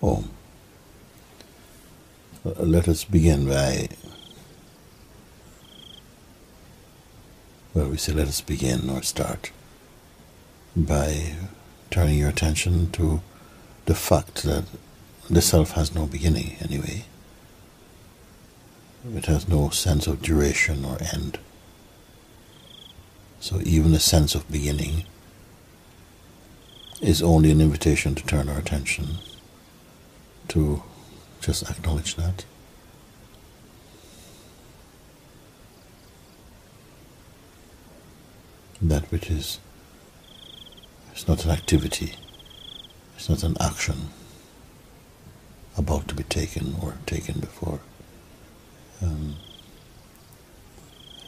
home. Uh, let us begin by, well, we say let us begin or start by turning your attention to the fact that the self has no beginning anyway. It has no sense of duration or end. So even a sense of beginning is only an invitation to turn our attention to just acknowledge that. That which is, it's not an activity, it's not an action about to be taken or taken before. Um,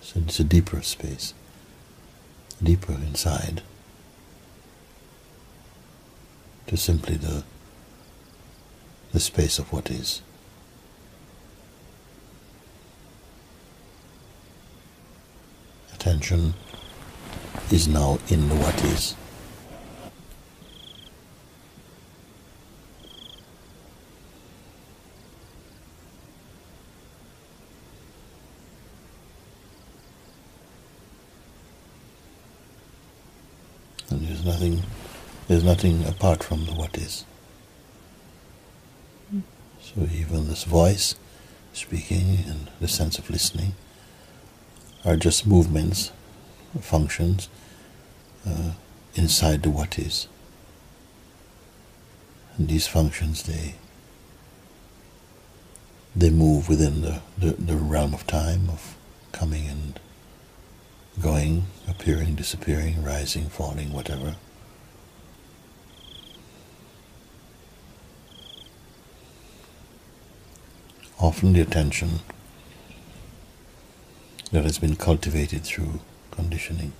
so it's a deeper space, deeper inside to simply the the space of what is. Attention is now in the what is. And there's nothing there's nothing apart from the what is. So even this voice, speaking, and the sense of listening are just movements, functions uh, inside the what is. And these functions, they they move within the, the, the realm of time of coming and going, appearing, disappearing, rising, falling, whatever. Often the attention that has been cultivated through conditioning.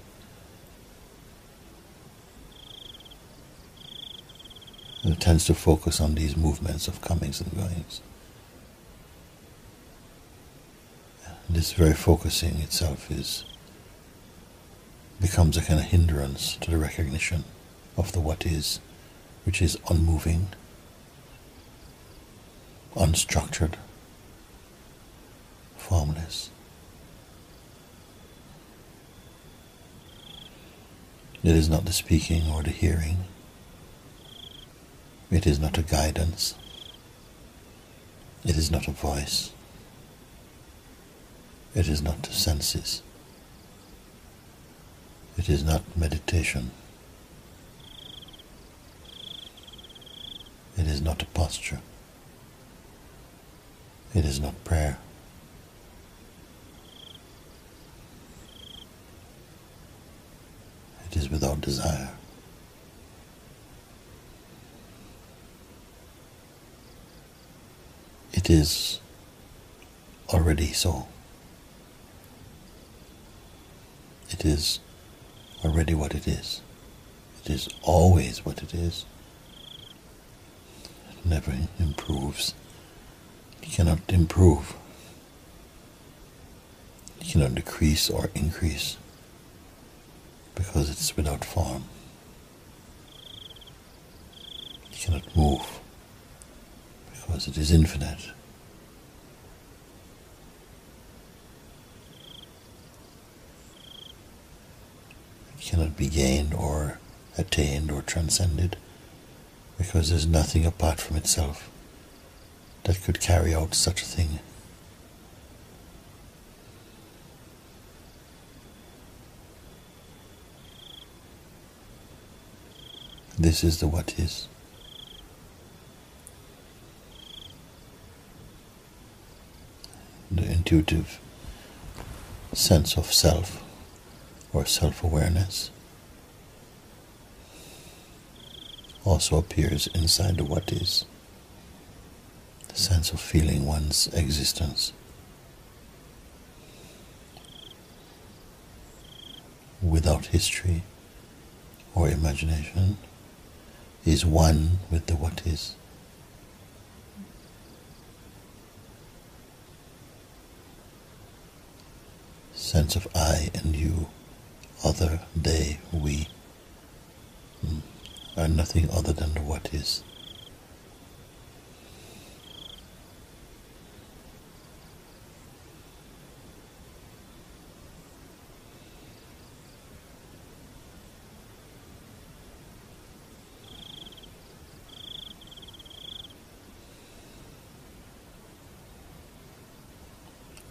It tends to focus on these movements of comings and goings. This very focusing itself is becomes a kind of hindrance to the recognition of the what is, which is unmoving, unstructured, formless. It is not the speaking or the hearing. It is not a guidance. It is not a voice. It is not the senses. It is not meditation. It is not a posture. It is not prayer. It is without desire. It is already so. It is already what it is. It is always what it is. It never improves. It cannot improve. It cannot decrease or increase because it's without form. It cannot move because it is infinite. It cannot be gained or attained or transcended because there's nothing apart from itself that could carry out such a thing. This is the what is. The intuitive sense of self or self awareness also appears inside the what is. The sense of feeling one's existence. Without history or imagination is one with the what is. Sense of I and you, other, they, we, hmm, are nothing other than the what is.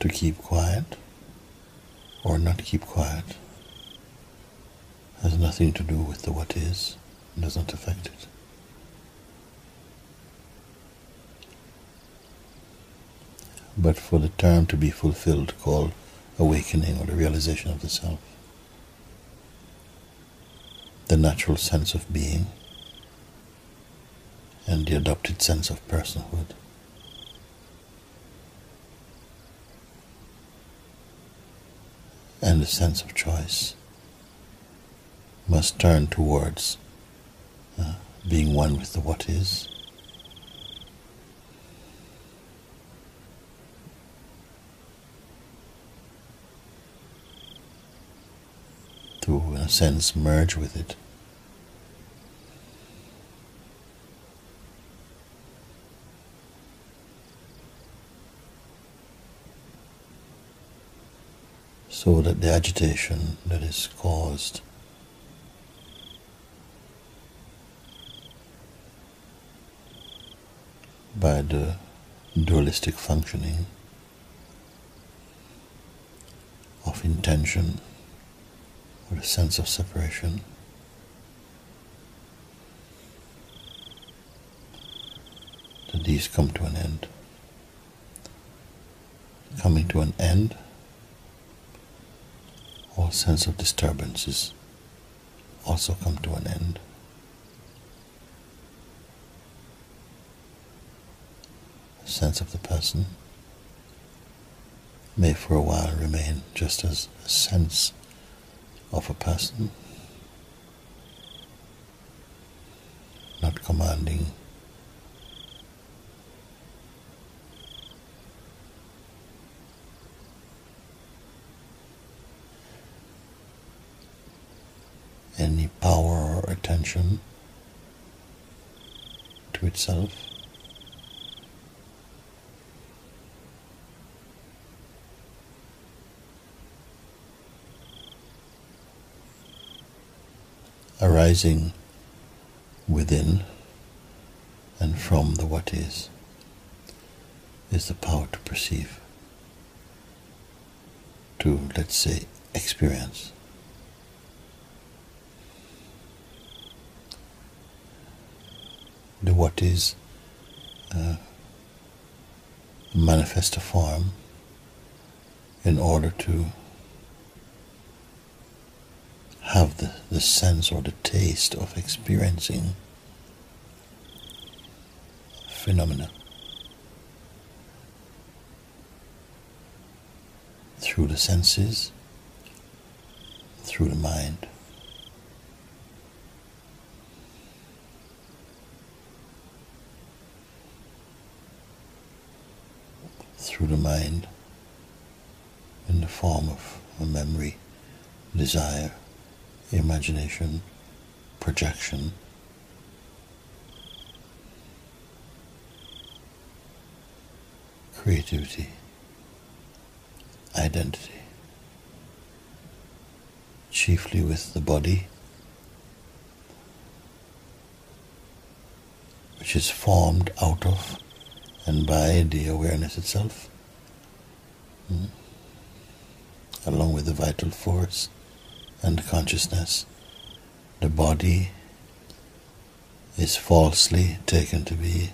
To keep quiet or not keep quiet has nothing to do with the what is, and does not affect it. But for the term to be fulfilled, called awakening or the realization of the self, the natural sense of being, and the adopted sense of personhood. And the sense of choice must turn towards uh, being one with the what is. To, in a sense, merge with it. So that the agitation that is caused by the dualistic functioning of intention or the sense of separation that these come to an end. Coming to an end all sense of disturbances also come to an end. The sense of the person may for a while remain just as a sense of a person, not commanding any power or attention to itself. Arising within and from the what is, is the power to perceive, to, let's say, experience. The what is uh, manifest a form in order to have the, the sense or the taste of experiencing phenomena through the senses, through the mind. Through the mind in the form of a memory, desire, imagination, projection. Creativity, identity, chiefly with the body, which is formed out of and by the awareness itself, mm, along with the vital force and the consciousness, the body is falsely taken to be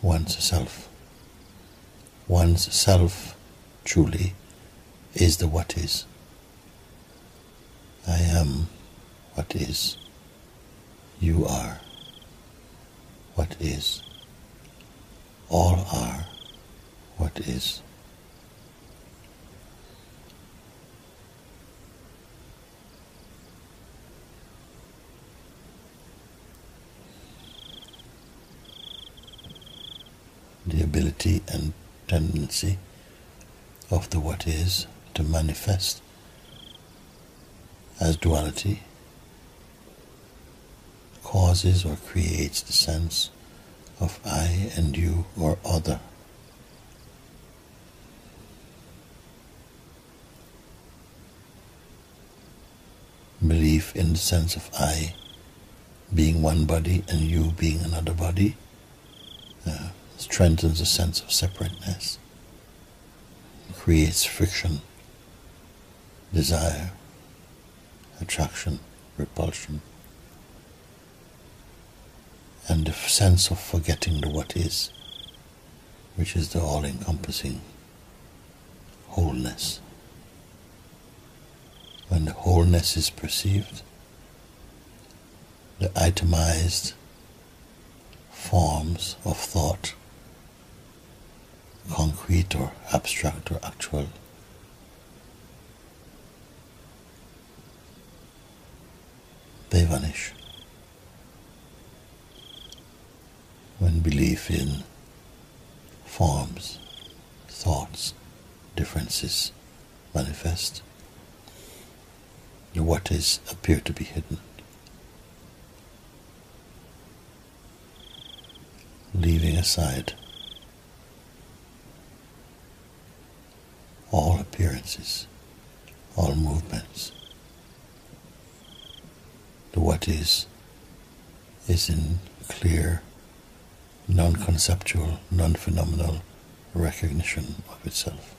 one's self. One's self truly is the what is. I am what is. You are what is all are what is. The ability and tendency of the what is to manifest as duality causes or creates the sense of I and you or other. Belief in the sense of I being one body and you being another body uh, strengthens a sense of separateness creates friction, desire, attraction, repulsion, and the sense of forgetting the what is, which is the all encompassing wholeness. When the wholeness is perceived, the itemized forms of thought, concrete or abstract or actual, they vanish. When belief in forms, thoughts, differences manifest, the what is appear to be hidden. Leaving aside all appearances, all movements. The what is is in clear, non conceptual, non phenomenal recognition of itself.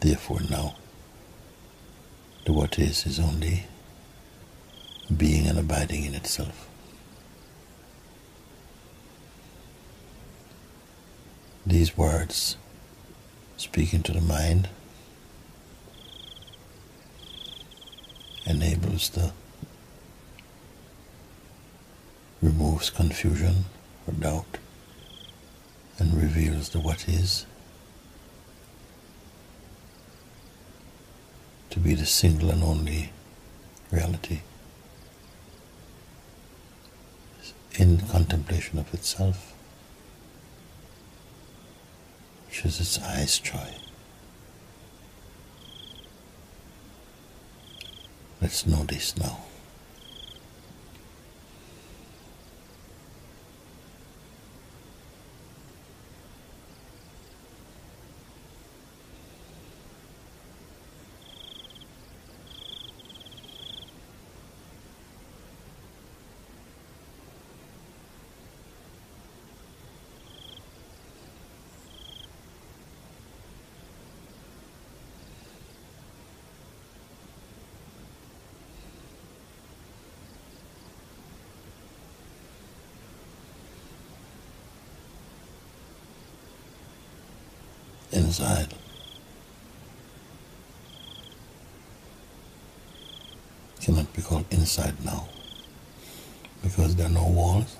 Therefore, now, the what is is only being and abiding in itself. These words speaking to the mind enables the removes confusion or doubt and reveals the what is to be the single and only reality in contemplation of itself, which is its highest joy. Let's this now. Inside. Cannot be called inside now because there are no walls.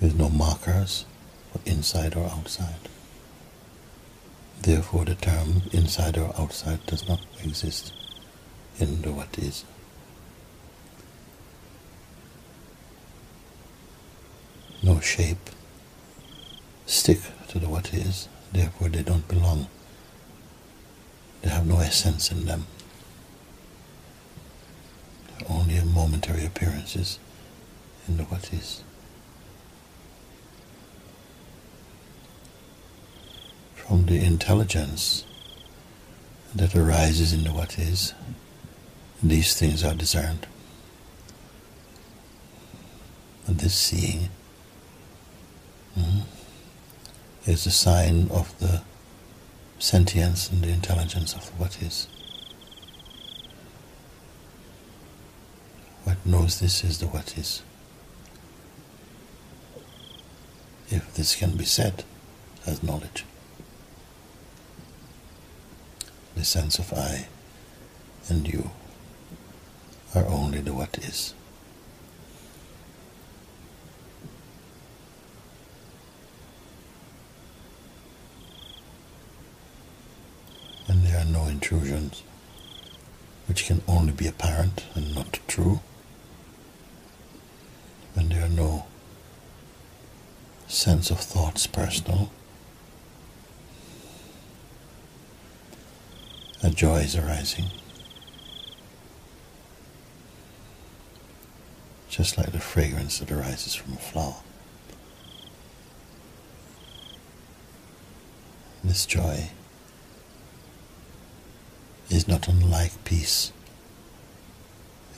There's no markers for inside or outside. Therefore, the term inside or outside does not exist in the what is. No shape stick to the what is, therefore they don't belong. They have no essence in them. They're only momentary appearances in the what is. From the intelligence that arises in the what is, these things are discerned. And this seeing mm, is a sign of the sentience and the intelligence of what is. What knows this is the what is. If this can be said as knowledge, the sense of I and you are only the what is. No intrusions, which can only be apparent and not true, when there are no sense of thoughts personal, a joy is arising. Just like the fragrance that arises from a flower. This joy is not unlike peace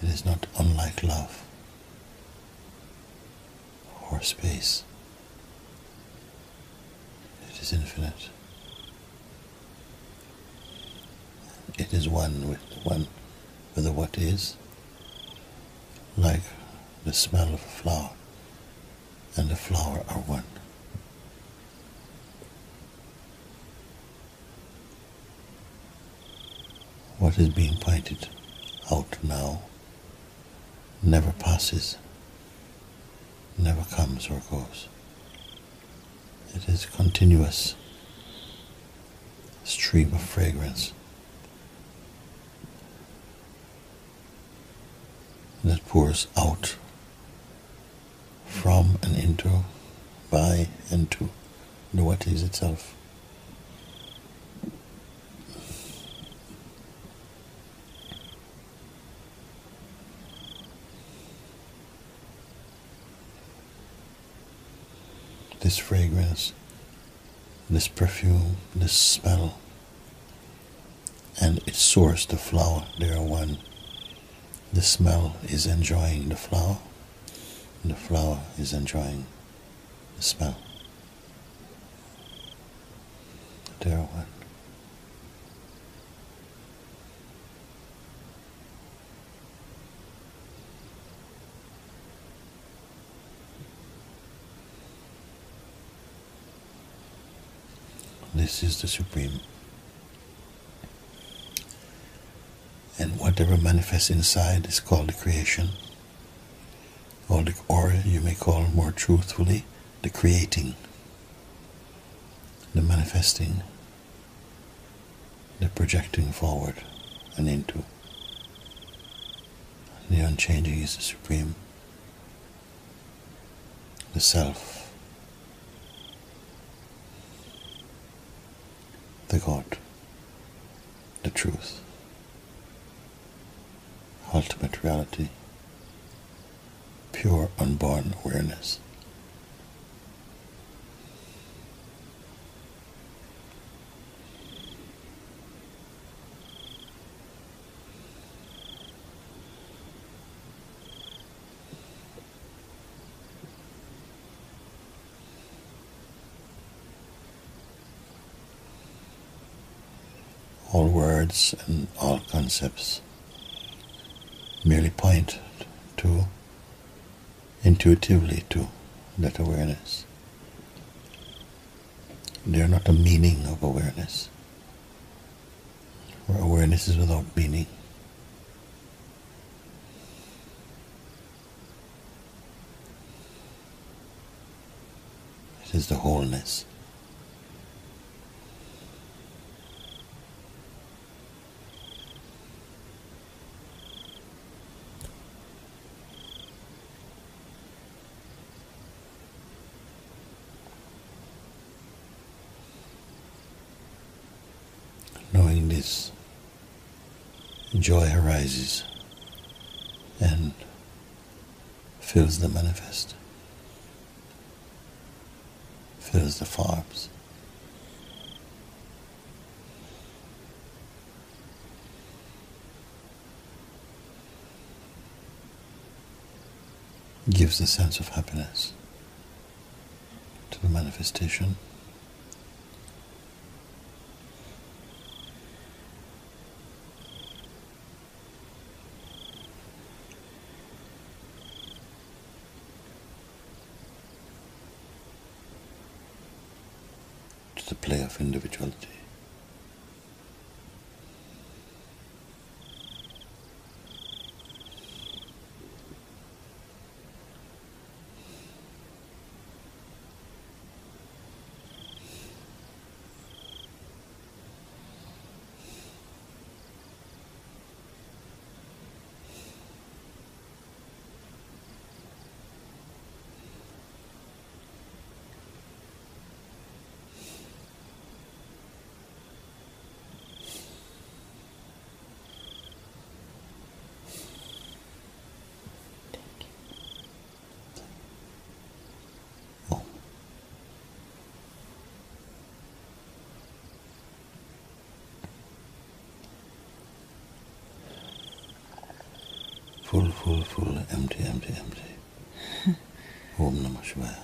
It is not unlike love or space. It is infinite. It is one with one with the what is, like the smell of a flower and the flower are one. What is being pointed out now never passes, never comes or goes. It is a continuous stream of fragrance that pours out from and into, by and to the what is itself. This fragrance, this perfume, this smell, and its source, the flower, are one. The smell is enjoying the flower, and the flower is enjoying the smell. Are one. This is the Supreme. and whatever manifests inside is called the creation, or, the, or you may call more truthfully the creating, the manifesting, the projecting forward and into. The unchanging is the supreme, the self, the God, the truth ultimate reality, pure unborn awareness. all words and all concepts merely point to intuitively to that awareness. They are not a meaning of awareness. Where awareness is without meaning. It is the wholeness. knowing this, joy arises and fills the manifest, fills the farms. Gives a sense of happiness to the manifestation. The play of individuality. Full, full, full, empty, empty, empty. Om Namah Shivaya.